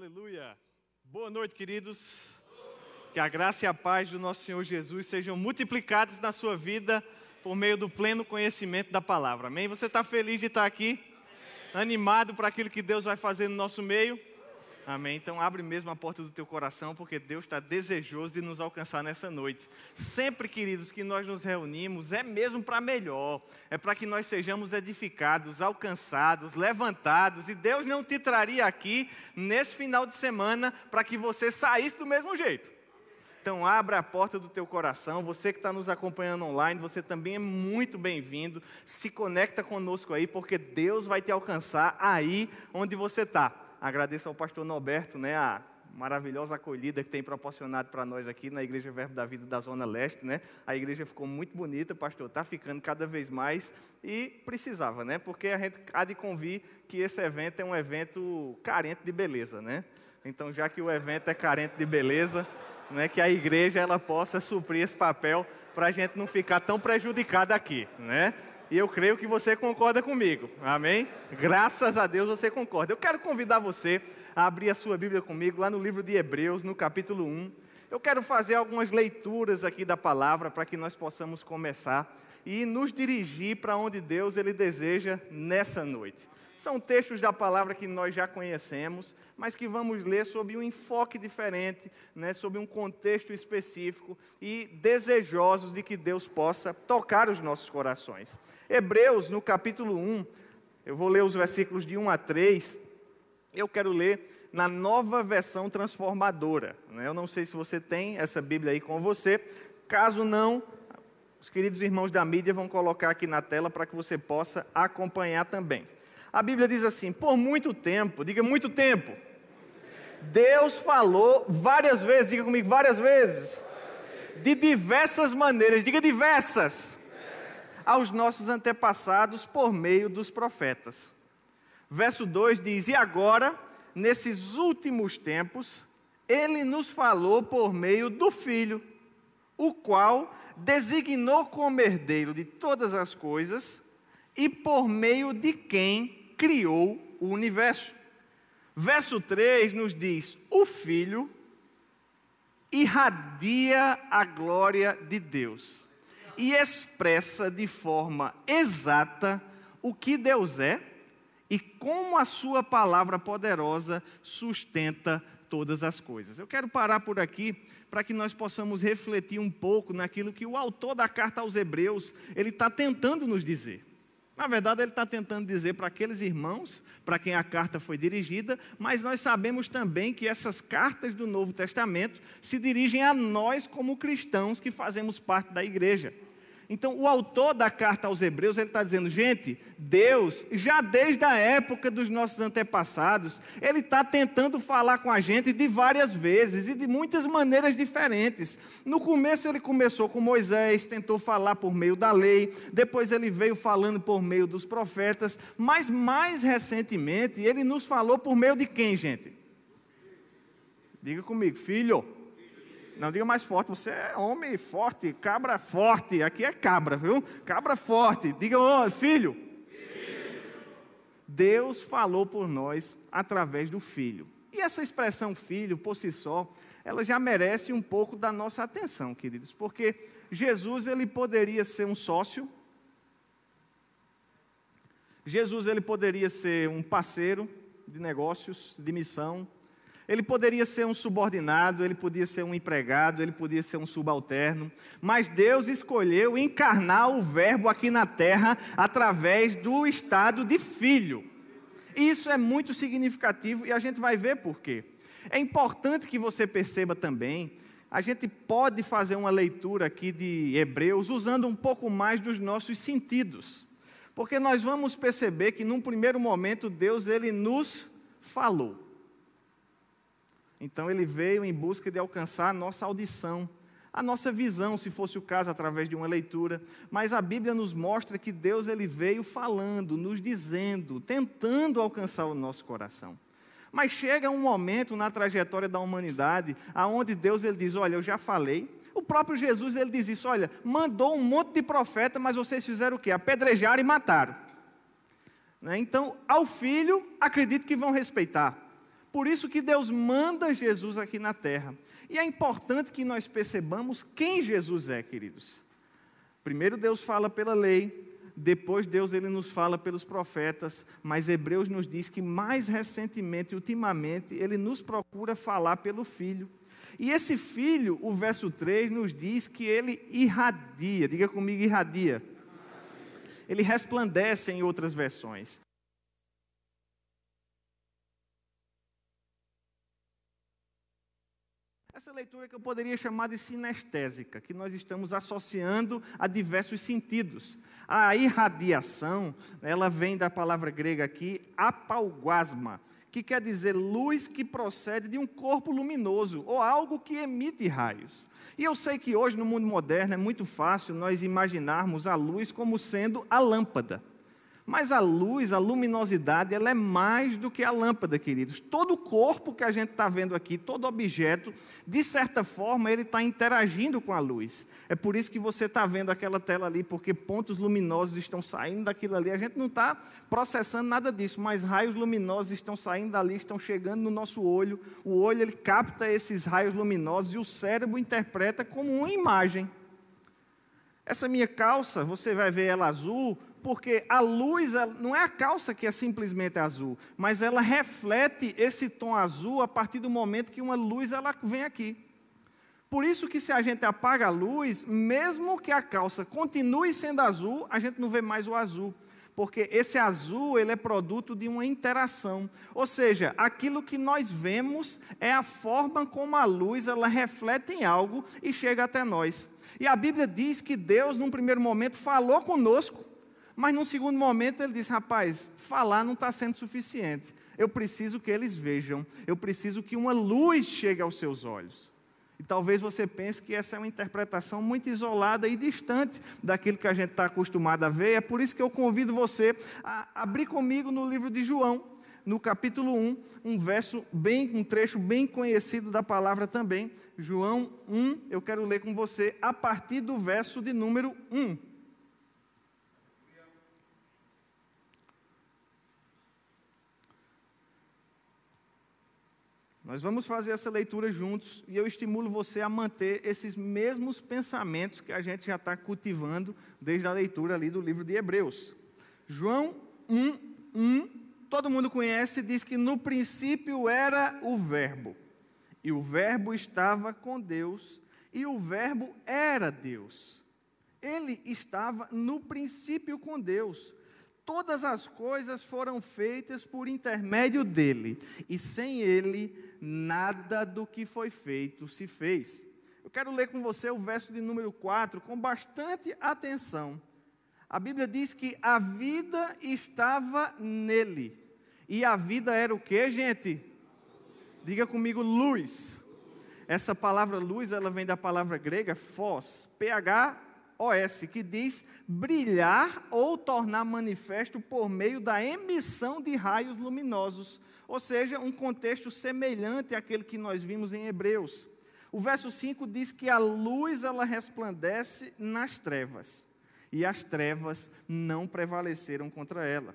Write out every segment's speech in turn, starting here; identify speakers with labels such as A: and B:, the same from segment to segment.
A: Aleluia. Boa noite, queridos. Que a graça e a paz do nosso Senhor Jesus sejam multiplicados na sua vida por meio do pleno conhecimento da palavra. Amém? Você está feliz de estar aqui? Animado para aquilo que Deus vai fazer no nosso meio? Amém? Então abre mesmo a porta do teu coração, porque Deus está desejoso de nos alcançar nessa noite. Sempre, queridos, que nós nos reunimos, é mesmo para melhor. É para que nós sejamos edificados, alcançados, levantados. E Deus não te traria aqui nesse final de semana para que você saísse do mesmo jeito. Então abra a porta do teu coração. Você que está nos acompanhando online, você também é muito bem-vindo. Se conecta conosco aí, porque Deus vai te alcançar aí onde você está agradeço ao pastor Norberto, né, a maravilhosa acolhida que tem proporcionado para nós aqui na Igreja Verbo da Vida da Zona Leste, né? A igreja ficou muito bonita, pastor, está ficando cada vez mais e precisava, né? Porque a gente há de convir que esse evento é um evento carente de beleza, né? Então, já que o evento é carente de beleza, né, que a igreja ela possa suprir esse papel para a gente não ficar tão prejudicado aqui, né? E eu creio que você concorda comigo. Amém? Graças a Deus você concorda. Eu quero convidar você a abrir a sua Bíblia comigo lá no livro de Hebreus, no capítulo 1. Eu quero fazer algumas leituras aqui da palavra para que nós possamos começar e nos dirigir para onde Deus ele deseja nessa noite. São textos da palavra que nós já conhecemos, mas que vamos ler sob um enfoque diferente, né, sob um contexto específico e desejosos de que Deus possa tocar os nossos corações. Hebreus, no capítulo 1, eu vou ler os versículos de 1 a 3. Eu quero ler na nova versão transformadora. Né? Eu não sei se você tem essa Bíblia aí com você. Caso não, os queridos irmãos da mídia vão colocar aqui na tela para que você possa acompanhar também. A Bíblia diz assim: por muito tempo, diga muito tempo, Deus falou várias vezes, diga comigo, várias vezes, de diversas maneiras, diga diversas, aos nossos antepassados por meio dos profetas. Verso 2 diz: E agora, nesses últimos tempos, ele nos falou por meio do Filho, o qual designou como herdeiro de todas as coisas e por meio de quem criou o universo. Verso 3 nos diz: O Filho irradia a glória de Deus e expressa de forma exata o que Deus é e como a Sua palavra poderosa sustenta todas as coisas. Eu quero parar por aqui para que nós possamos refletir um pouco naquilo que o autor da carta aos Hebreus ele está tentando nos dizer. Na verdade, ele está tentando dizer para aqueles irmãos, para quem a carta foi dirigida, mas nós sabemos também que essas cartas do Novo Testamento se dirigem a nós como cristãos que fazemos parte da igreja. Então, o autor da carta aos Hebreus, ele está dizendo, gente, Deus, já desde a época dos nossos antepassados, ele está tentando falar com a gente de várias vezes e de muitas maneiras diferentes. No começo, ele começou com Moisés, tentou falar por meio da lei, depois, ele veio falando por meio dos profetas, mas mais recentemente, ele nos falou por meio de quem, gente? Diga comigo, filho. Não, diga mais forte. Você é homem forte, cabra forte. Aqui é cabra, viu? Cabra forte. Diga, oh, filho. filho. Deus falou por nós através do filho. E essa expressão filho, por si só, ela já merece um pouco da nossa atenção, queridos, porque Jesus ele poderia ser um sócio, Jesus ele poderia ser um parceiro de negócios, de missão, ele poderia ser um subordinado, ele podia ser um empregado, ele podia ser um subalterno, mas Deus escolheu encarnar o Verbo aqui na terra através do estado de filho. Isso é muito significativo e a gente vai ver por quê. É importante que você perceba também a gente pode fazer uma leitura aqui de Hebreus usando um pouco mais dos nossos sentidos. Porque nós vamos perceber que num primeiro momento Deus ele nos falou. Então ele veio em busca de alcançar a nossa audição, a nossa visão, se fosse o caso, através de uma leitura. Mas a Bíblia nos mostra que Deus ele veio falando, nos dizendo, tentando alcançar o nosso coração. Mas chega um momento na trajetória da humanidade aonde Deus ele diz: "Olha, eu já falei". O próprio Jesus ele diz isso: "Olha, mandou um monte de profeta, mas vocês fizeram o quê? Apedrejaram e mataram". Né? Então, ao filho, acredito que vão respeitar. Por isso que Deus manda Jesus aqui na terra. E é importante que nós percebamos quem Jesus é, queridos. Primeiro Deus fala pela lei, depois Deus ele nos fala pelos profetas, mas Hebreus nos diz que mais recentemente, ultimamente, ele nos procura falar pelo filho. E esse filho, o verso 3 nos diz que ele irradia, diga comigo, irradia. Ele resplandece em outras versões. Essa leitura que eu poderia chamar de sinestésica, que nós estamos associando a diversos sentidos. A irradiação, ela vem da palavra grega aqui, apauguasma, que quer dizer luz que procede de um corpo luminoso ou algo que emite raios. E eu sei que hoje no mundo moderno é muito fácil nós imaginarmos a luz como sendo a lâmpada. Mas a luz, a luminosidade, ela é mais do que a lâmpada, queridos. Todo corpo que a gente está vendo aqui, todo objeto, de certa forma, ele está interagindo com a luz. É por isso que você está vendo aquela tela ali, porque pontos luminosos estão saindo daquilo ali. A gente não está processando nada disso, mas raios luminosos estão saindo dali, estão chegando no nosso olho. O olho ele capta esses raios luminosos e o cérebro interpreta como uma imagem. Essa minha calça, você vai ver ela azul, porque a luz não é a calça que é simplesmente azul, mas ela reflete esse tom azul a partir do momento que uma luz ela vem aqui. Por isso que se a gente apaga a luz, mesmo que a calça continue sendo azul, a gente não vê mais o azul porque esse azul ele é produto de uma interação. Ou seja, aquilo que nós vemos é a forma como a luz ela reflete em algo e chega até nós. E a Bíblia diz que Deus, num primeiro momento, falou conosco mas num segundo momento ele diz: rapaz, falar não está sendo suficiente. Eu preciso que eles vejam, eu preciso que uma luz chegue aos seus olhos. E talvez você pense que essa é uma interpretação muito isolada e distante daquilo que a gente está acostumado a ver. É por isso que eu convido você a abrir comigo no livro de João, no capítulo 1, um verso bem, um trecho bem conhecido da palavra também. João 1, eu quero ler com você a partir do verso de número 1. Nós vamos fazer essa leitura juntos e eu estimulo você a manter esses mesmos pensamentos que a gente já está cultivando desde a leitura ali do livro de Hebreus. João 1, 1, todo mundo conhece, diz que no princípio era o Verbo, e o Verbo estava com Deus, e o Verbo era Deus. Ele estava no princípio com Deus todas as coisas foram feitas por intermédio dele, e sem ele, nada do que foi feito se fez. Eu quero ler com você o verso de número 4 com bastante atenção. A Bíblia diz que a vida estava nele. E a vida era o que, gente? Diga comigo, luz. Essa palavra luz, ela vem da palavra grega phos, P-H OS, que diz brilhar ou tornar manifesto por meio da emissão de raios luminosos, ou seja, um contexto semelhante àquele que nós vimos em Hebreus. O verso 5 diz que a luz ela resplandece nas trevas, e as trevas não prevaleceram contra ela.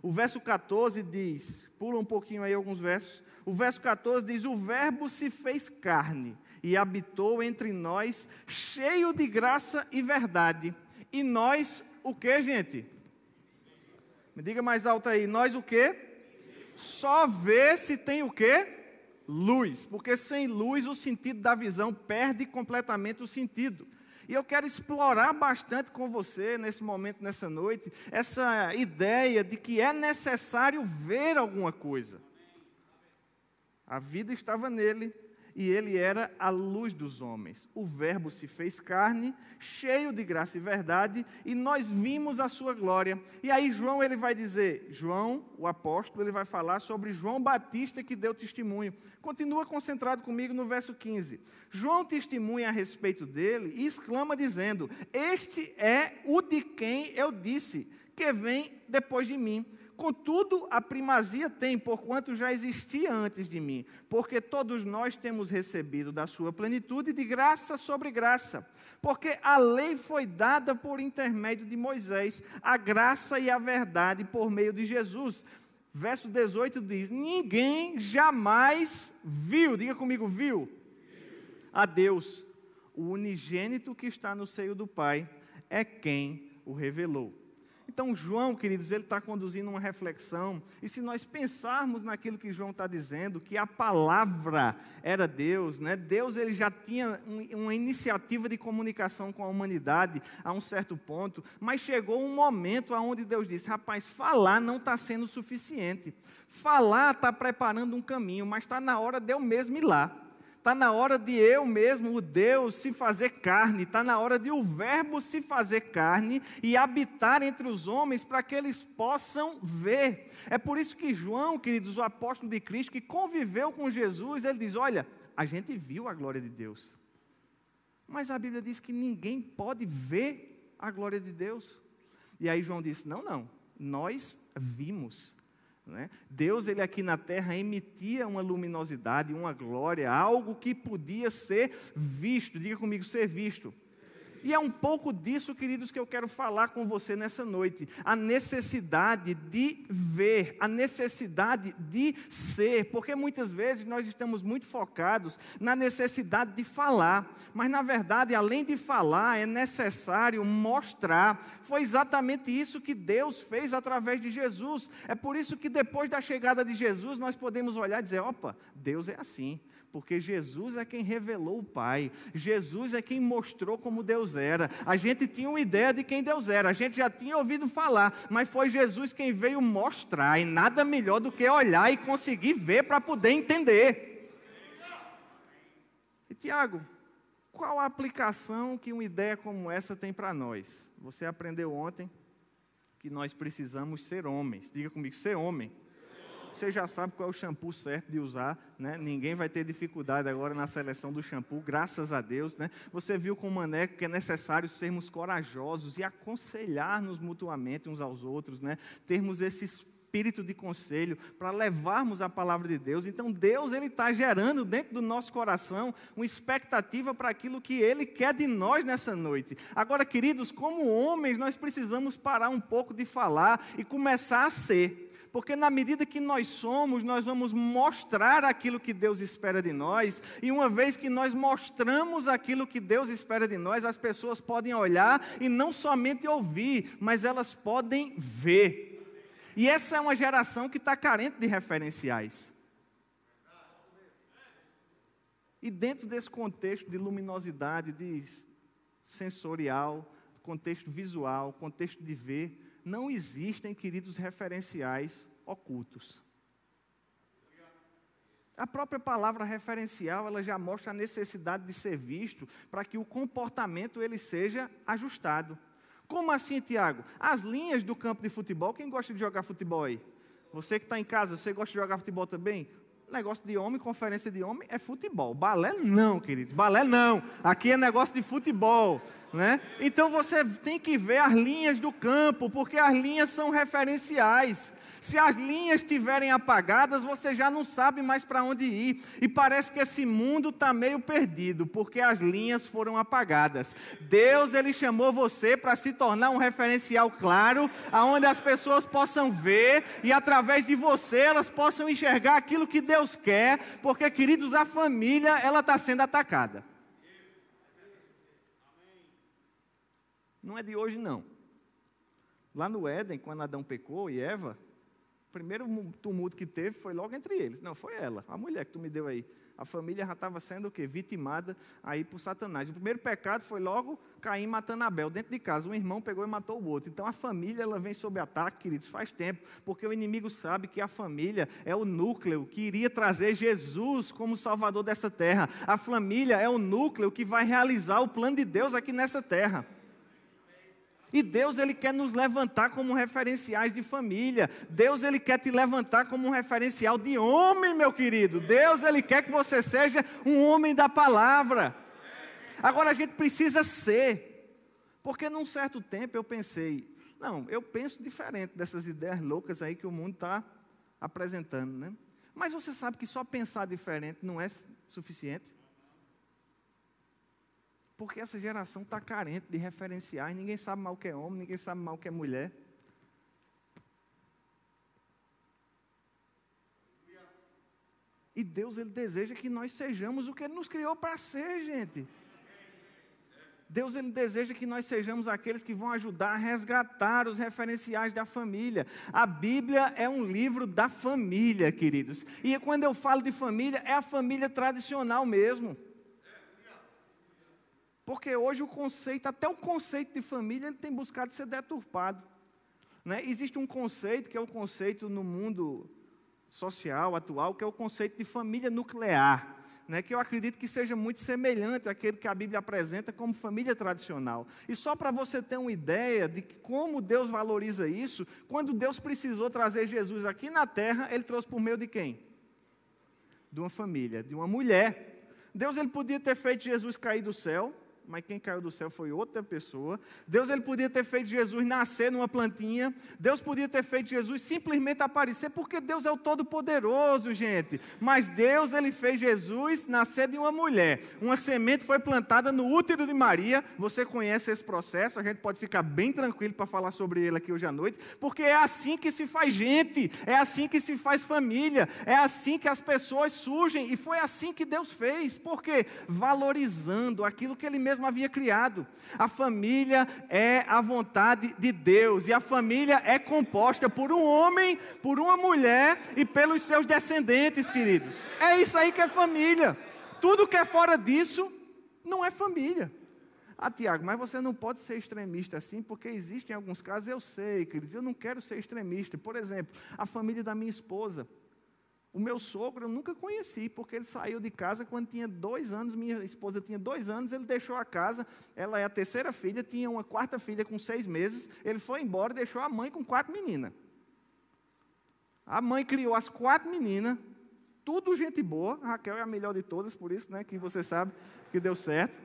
A: O verso 14 diz, pula um pouquinho aí alguns versos. O verso 14 diz: O Verbo se fez carne e habitou entre nós, cheio de graça e verdade. E nós, o que, gente? Me diga mais alto aí, nós o que? Só vê se tem o que? Luz, porque sem luz o sentido da visão perde completamente o sentido. E eu quero explorar bastante com você nesse momento, nessa noite, essa ideia de que é necessário ver alguma coisa. A vida estava nele, e ele era a luz dos homens. O Verbo se fez carne, cheio de graça e verdade, e nós vimos a sua glória. E aí João ele vai dizer, João, o apóstolo, ele vai falar sobre João Batista que deu testemunho. Continua concentrado comigo no verso 15. João testemunha a respeito dele e exclama dizendo: "Este é o de quem eu disse que vem depois de mim." Contudo, a primazia tem, porquanto já existia antes de mim, porque todos nós temos recebido da sua plenitude de graça sobre graça. Porque a lei foi dada por intermédio de Moisés, a graça e a verdade por meio de Jesus. Verso 18 diz: Ninguém jamais viu, diga comigo, viu, a Deus. O unigênito que está no seio do Pai é quem o revelou. Então, João, queridos, ele está conduzindo uma reflexão, e se nós pensarmos naquilo que João está dizendo, que a palavra era Deus, né? Deus ele já tinha um, uma iniciativa de comunicação com a humanidade a um certo ponto, mas chegou um momento onde Deus disse: rapaz, falar não está sendo suficiente, falar está preparando um caminho, mas está na hora de eu mesmo ir lá. Está na hora de eu mesmo, o Deus, se fazer carne. Está na hora de o Verbo se fazer carne e habitar entre os homens para que eles possam ver. É por isso que João, queridos, o apóstolo de Cristo, que conviveu com Jesus, ele diz: Olha, a gente viu a glória de Deus. Mas a Bíblia diz que ninguém pode ver a glória de Deus. E aí João disse: Não, não, nós vimos. Né? Deus, ele aqui na terra, emitia uma luminosidade, uma glória, algo que podia ser visto. Diga comigo, ser visto. E é um pouco disso, queridos, que eu quero falar com você nessa noite. A necessidade de ver, a necessidade de ser, porque muitas vezes nós estamos muito focados na necessidade de falar, mas na verdade, além de falar, é necessário mostrar. Foi exatamente isso que Deus fez através de Jesus. É por isso que depois da chegada de Jesus, nós podemos olhar e dizer: opa, Deus é assim porque Jesus é quem revelou o Pai, Jesus é quem mostrou como Deus era. A gente tinha uma ideia de quem Deus era, a gente já tinha ouvido falar, mas foi Jesus quem veio mostrar, e nada melhor do que olhar e conseguir ver para poder entender. E Tiago, qual a aplicação que uma ideia como essa tem para nós? Você aprendeu ontem que nós precisamos ser homens, diga comigo, ser homem você já sabe qual é o shampoo certo de usar, né? Ninguém vai ter dificuldade agora na seleção do shampoo, graças a Deus, né? Você viu com o Maneco que é necessário sermos corajosos e aconselhar-nos mutuamente uns aos outros, né? Termos esse espírito de conselho para levarmos a palavra de Deus. Então Deus ele está gerando dentro do nosso coração uma expectativa para aquilo que Ele quer de nós nessa noite. Agora, queridos, como homens, nós precisamos parar um pouco de falar e começar a ser porque na medida que nós somos, nós vamos mostrar aquilo que Deus espera de nós, e uma vez que nós mostramos aquilo que Deus espera de nós, as pessoas podem olhar e não somente ouvir, mas elas podem ver. E essa é uma geração que está carente de referenciais. E dentro desse contexto de luminosidade, de sensorial, contexto visual, contexto de ver, não existem, queridos, referenciais ocultos. A própria palavra referencial, ela já mostra a necessidade de ser visto para que o comportamento ele seja ajustado. Como assim, Tiago? As linhas do campo de futebol, quem gosta de jogar futebol aí? Você que está em casa, você gosta de jogar futebol também? Negócio de homem, conferência de homem é futebol. Balé não, queridos. Balé não. Aqui é negócio de futebol. Né? Então você tem que ver as linhas do campo, porque as linhas são referenciais. Se as linhas estiverem apagadas, você já não sabe mais para onde ir. E parece que esse mundo está meio perdido, porque as linhas foram apagadas. Deus ele chamou você para se tornar um referencial claro, aonde as pessoas possam ver e através de você elas possam enxergar aquilo que Deus quer, porque queridos, a família ela está sendo atacada. Não é de hoje, não. Lá no Éden, quando Adão pecou e Eva, o primeiro tumulto que teve foi logo entre eles. Não, foi ela, a mulher que tu me deu aí. A família já estava sendo o quê? Vitimada aí por Satanás. O primeiro pecado foi logo Caim matando Abel dentro de casa. Um irmão pegou e matou o outro. Então a família ela vem sob ataque, queridos, faz tempo, porque o inimigo sabe que a família é o núcleo que iria trazer Jesus como Salvador dessa terra. A família é o núcleo que vai realizar o plano de Deus aqui nessa terra. E Deus ele quer nos levantar como referenciais de família. Deus ele quer te levantar como um referencial de homem, meu querido. Deus ele quer que você seja um homem da palavra. Agora a gente precisa ser. Porque num certo tempo eu pensei, não, eu penso diferente dessas ideias loucas aí que o mundo está apresentando, né? Mas você sabe que só pensar diferente não é suficiente? Porque essa geração está carente de referenciais, ninguém sabe mal o que é homem, ninguém sabe mal o que é mulher. E Deus ele deseja que nós sejamos o que ele nos criou para ser, gente. Deus ele deseja que nós sejamos aqueles que vão ajudar a resgatar os referenciais da família. A Bíblia é um livro da família, queridos. E quando eu falo de família, é a família tradicional mesmo. Porque hoje o conceito, até o conceito de família, tem buscado ser deturpado. Né? Existe um conceito que é o conceito no mundo social atual, que é o conceito de família nuclear né, que eu acredito que seja muito semelhante àquele que a Bíblia apresenta como família tradicional. E só para você ter uma ideia de como Deus valoriza isso, quando Deus precisou trazer Jesus aqui na terra, ele trouxe por meio de quem? De uma família, de uma mulher. Deus ele podia ter feito Jesus cair do céu, mas quem caiu do céu foi outra pessoa. Deus ele podia ter feito Jesus nascer numa plantinha. Deus podia ter feito Jesus simplesmente aparecer, porque Deus é o todo-poderoso, gente. Mas Deus ele fez Jesus nascer de uma mulher. Uma semente foi plantada no útero de Maria. Você conhece esse processo? A gente pode ficar bem tranquilo para falar sobre ele aqui hoje à noite, porque é assim que se faz gente, é assim que se faz família, é assim que as pessoas surgem e foi assim que Deus fez. Por quê? Valorizando aquilo que ele mesmo mesmo havia criado. A família é a vontade de Deus, e a família é composta por um homem, por uma mulher e pelos seus descendentes, queridos. É isso aí que é família. Tudo que é fora disso não é família. Ah, Tiago, mas você não pode ser extremista assim, porque existem alguns casos, eu sei, queridos, eu não quero ser extremista. Por exemplo, a família da minha esposa. O meu sogro eu nunca conheci, porque ele saiu de casa quando tinha dois anos, minha esposa tinha dois anos, ele deixou a casa, ela é a terceira filha, tinha uma quarta filha com seis meses, ele foi embora e deixou a mãe com quatro meninas. A mãe criou as quatro meninas, tudo gente boa, a Raquel é a melhor de todas, por isso né, que você sabe que deu certo.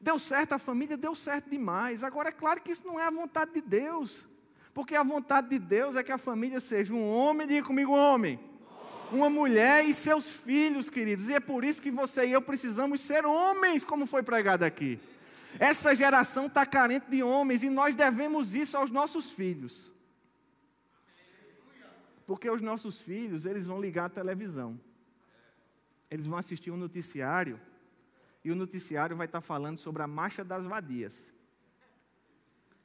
A: Deu certo, a família deu certo demais. Agora, é claro que isso não é a vontade de Deus. Porque a vontade de Deus é que a família seja um homem, diga comigo, um homem. Uma mulher e seus filhos, queridos. E é por isso que você e eu precisamos ser homens, como foi pregado aqui. Essa geração está carente de homens e nós devemos isso aos nossos filhos. Porque os nossos filhos, eles vão ligar a televisão. Eles vão assistir um noticiário e o noticiário vai estar falando sobre a marcha das vadias.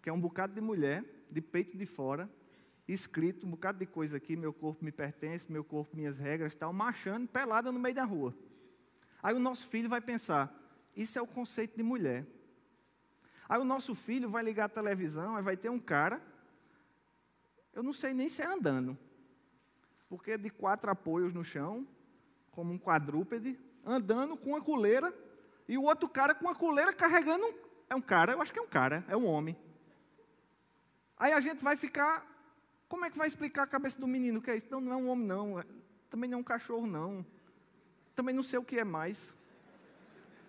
A: Que é um bocado de mulher de peito de fora, escrito um bocado de coisa aqui, meu corpo me pertence, meu corpo, minhas regras, tal, marchando, pelada no meio da rua. Aí o nosso filho vai pensar, isso é o conceito de mulher. Aí o nosso filho vai ligar a televisão, aí vai ter um cara, eu não sei nem se é andando, porque de quatro apoios no chão, como um quadrúpede, andando com uma coleira, e o outro cara com uma coleira carregando um, é um cara, eu acho que é um cara, é um homem. Aí a gente vai ficar. Como é que vai explicar a cabeça do menino o que é isso? Não, não é um homem, não. É, também não é um cachorro, não. Também não sei o que é mais.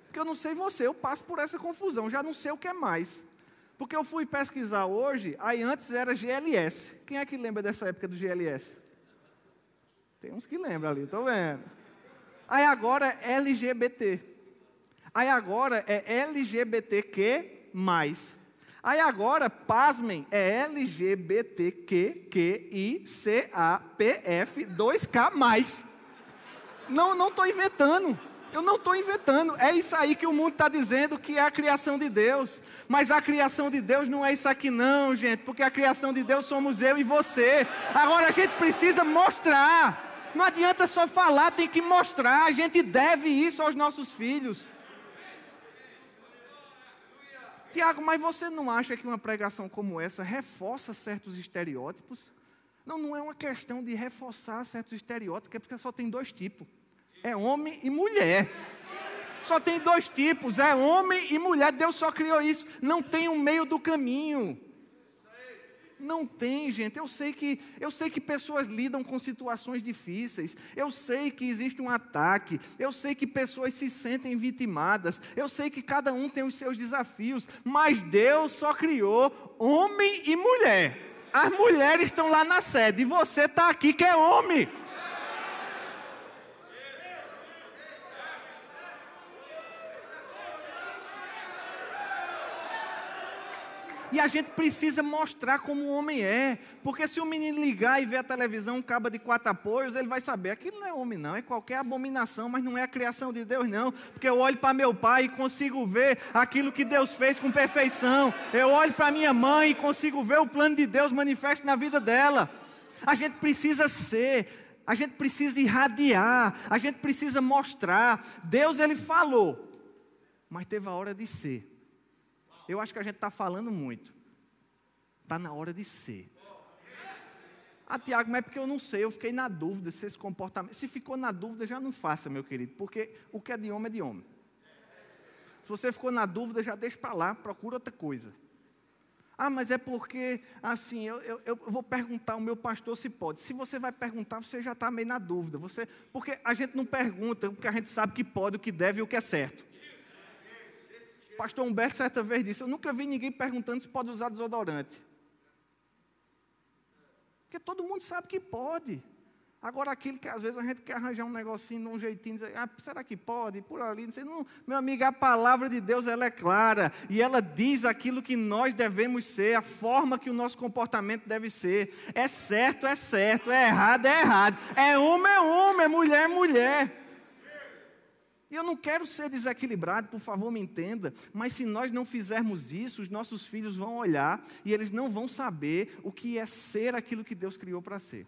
A: Porque eu não sei você, eu passo por essa confusão, já não sei o que é mais. Porque eu fui pesquisar hoje, aí antes era GLS. Quem é que lembra dessa época do GLS? Tem uns que lembram ali, estou vendo. Aí agora é LGBT. Aí agora é LGBTQ. Aí agora, pasmem, é LGBTQICAPF2K+. Não, não estou inventando. Eu não estou inventando. É isso aí que o mundo está dizendo que é a criação de Deus. Mas a criação de Deus não é isso aqui, não, gente. Porque a criação de Deus somos eu e você. Agora a gente precisa mostrar. Não adianta só falar, tem que mostrar. A gente deve isso aos nossos filhos. Tiago, mas você não acha que uma pregação como essa reforça certos estereótipos? Não, não é uma questão de reforçar certos estereótipos, é porque só tem dois tipos: é homem e mulher. Só tem dois tipos: é homem e mulher. Deus só criou isso. Não tem um meio do caminho. Não tem, gente. Eu sei que eu sei que pessoas lidam com situações difíceis. Eu sei que existe um ataque. Eu sei que pessoas se sentem vitimadas. Eu sei que cada um tem os seus desafios, mas Deus só criou homem e mulher. As mulheres estão lá na sede e você está aqui que é homem. E a gente precisa mostrar como o homem é. Porque se o menino ligar e ver a televisão, um cabo de quatro apoios, ele vai saber: aquilo não é homem, não. É qualquer abominação, mas não é a criação de Deus, não. Porque eu olho para meu pai e consigo ver aquilo que Deus fez com perfeição. Eu olho para minha mãe e consigo ver o plano de Deus manifesto na vida dela. A gente precisa ser, a gente precisa irradiar, a gente precisa mostrar. Deus, ele falou, mas teve a hora de ser. Eu acho que a gente está falando muito. Está na hora de ser. Ah, Tiago, mas é porque eu não sei, eu fiquei na dúvida se esse comportamento. Se ficou na dúvida, já não faça, meu querido, porque o que é de homem é de homem. Se você ficou na dúvida, já deixa para lá, procura outra coisa. Ah, mas é porque, assim, eu, eu, eu, vou perguntar ao meu pastor se pode. Se você vai perguntar, você já está meio na dúvida. Você, porque a gente não pergunta o que a gente sabe que pode, o que deve e o que é certo. Pastor Humberto certa vez disse: Eu nunca vi ninguém perguntando se pode usar desodorante. Porque todo mundo sabe que pode. Agora, aquilo que às vezes a gente quer arranjar um negocinho, um jeitinho, dizer, ah, será que pode? Por ali, não sei. Não, meu amigo, a palavra de Deus ela é clara e ela diz aquilo que nós devemos ser, a forma que o nosso comportamento deve ser. É certo, é certo, é errado, é errado. É homem, é homem, é mulher, é mulher. Eu não quero ser desequilibrado, por favor, me entenda, mas se nós não fizermos isso, os nossos filhos vão olhar e eles não vão saber o que é ser aquilo que Deus criou para ser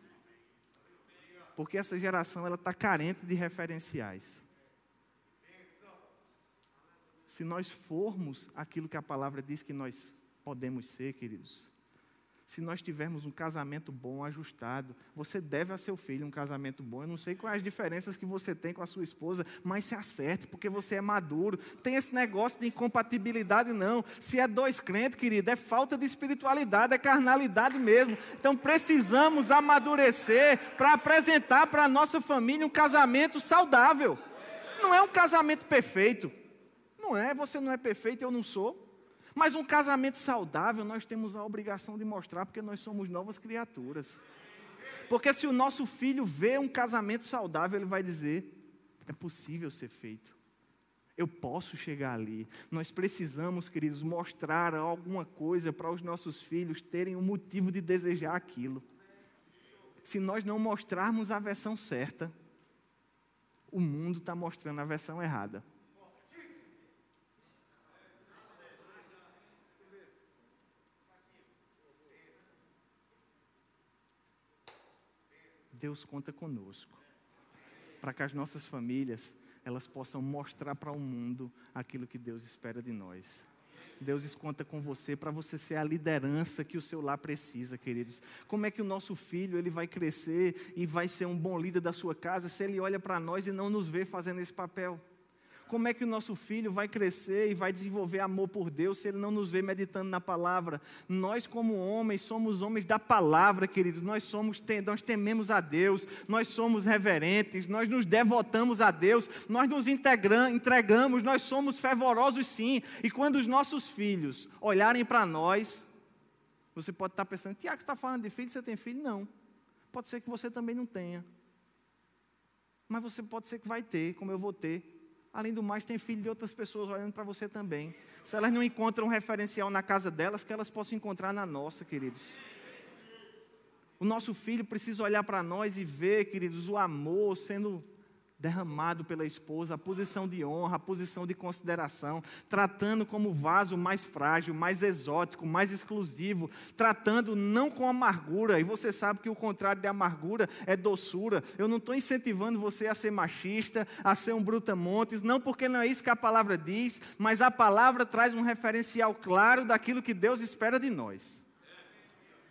A: porque essa geração ela está carente de referenciais. Se nós formos aquilo que a palavra diz que nós podemos ser, queridos, se nós tivermos um casamento bom, ajustado, você deve a seu filho um casamento bom. Eu não sei quais as diferenças que você tem com a sua esposa, mas se acerte, porque você é maduro. Tem esse negócio de incompatibilidade, não. Se é dois crentes, querido, é falta de espiritualidade, é carnalidade mesmo. Então precisamos amadurecer para apresentar para a nossa família um casamento saudável. Não é um casamento perfeito. Não é, você não é perfeito, eu não sou. Mas um casamento saudável nós temos a obrigação de mostrar, porque nós somos novas criaturas. Porque se o nosso filho vê um casamento saudável, ele vai dizer: é possível ser feito. Eu posso chegar ali. Nós precisamos, queridos, mostrar alguma coisa para os nossos filhos terem um motivo de desejar aquilo. Se nós não mostrarmos a versão certa, o mundo está mostrando a versão errada. Deus conta conosco. Para que as nossas famílias, elas possam mostrar para o mundo aquilo que Deus espera de nós. Deus conta com você para você ser a liderança que o seu lar precisa, queridos. Como é que o nosso filho ele vai crescer e vai ser um bom líder da sua casa se ele olha para nós e não nos vê fazendo esse papel? Como é que o nosso filho vai crescer e vai desenvolver amor por Deus se ele não nos vê meditando na palavra? Nós, como homens, somos homens da palavra, queridos. Nós somos, nós tememos a Deus, nós somos reverentes, nós nos devotamos a Deus, nós nos entregamos, nós somos fervorosos sim. E quando os nossos filhos olharem para nós, você pode estar pensando, Tiago, você está falando de filho, você tem filho? Não. Pode ser que você também não tenha. Mas você pode ser que vai ter, como eu vou ter. Além do mais, tem filho de outras pessoas olhando para você também. Se elas não encontram um referencial na casa delas, que elas possam encontrar na nossa, queridos. O nosso filho precisa olhar para nós e ver, queridos, o amor sendo derramado pela esposa, a posição de honra, a posição de consideração, tratando como vaso mais frágil, mais exótico, mais exclusivo, tratando não com amargura, e você sabe que o contrário de amargura é doçura. Eu não estou incentivando você a ser machista, a ser um brutamontes, não porque não é isso que a palavra diz, mas a palavra traz um referencial claro daquilo que Deus espera de nós.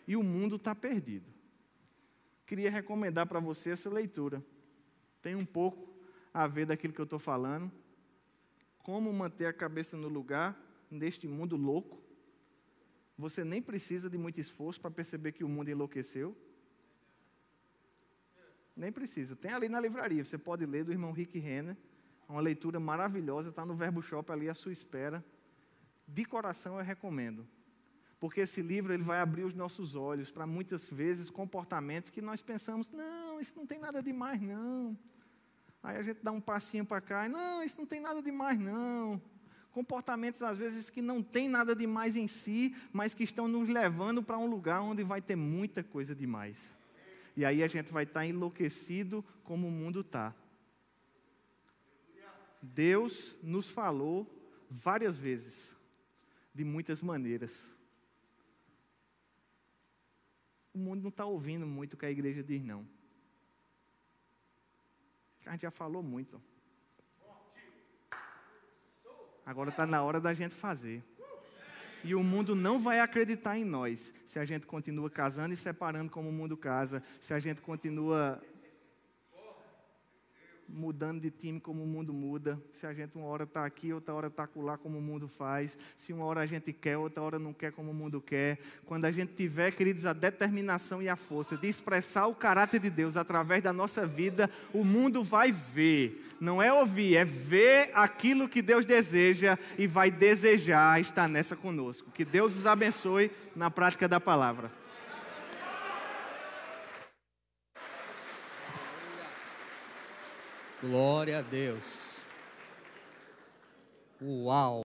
A: E o mundo está perdido. Queria recomendar para você essa leitura tem um pouco a ver daquilo que eu estou falando. Como manter a cabeça no lugar neste mundo louco. Você nem precisa de muito esforço para perceber que o mundo enlouqueceu. Nem precisa. Tem ali na livraria. Você pode ler do irmão Rick Renner. Uma leitura maravilhosa. Está no Verbo Shop ali à sua espera. De coração eu recomendo. Porque esse livro ele vai abrir os nossos olhos para muitas vezes comportamentos que nós pensamos: não, isso não tem nada demais, não. Aí a gente dá um passinho para cá, não, isso não tem nada demais, não. Comportamentos, às vezes, que não tem nada demais em si, mas que estão nos levando para um lugar onde vai ter muita coisa demais. E aí a gente vai estar enlouquecido como o mundo está. Deus nos falou várias vezes, de muitas maneiras. O mundo não está ouvindo muito o que a igreja diz, não. A gente já falou muito. Agora está na hora da gente fazer. E o mundo não vai acreditar em nós se a gente continua casando e separando como o mundo casa, se a gente continua mudando de time como o mundo muda, se a gente uma hora está aqui, outra hora está lá como o mundo faz, se uma hora a gente quer, outra hora não quer como o mundo quer. Quando a gente tiver, queridos, a determinação e a força de expressar o caráter de Deus através da nossa vida, o mundo vai ver. Não é ouvir, é ver aquilo que Deus deseja e vai desejar estar nessa conosco. Que Deus os abençoe na prática da palavra.
B: Glória a Deus. Uau!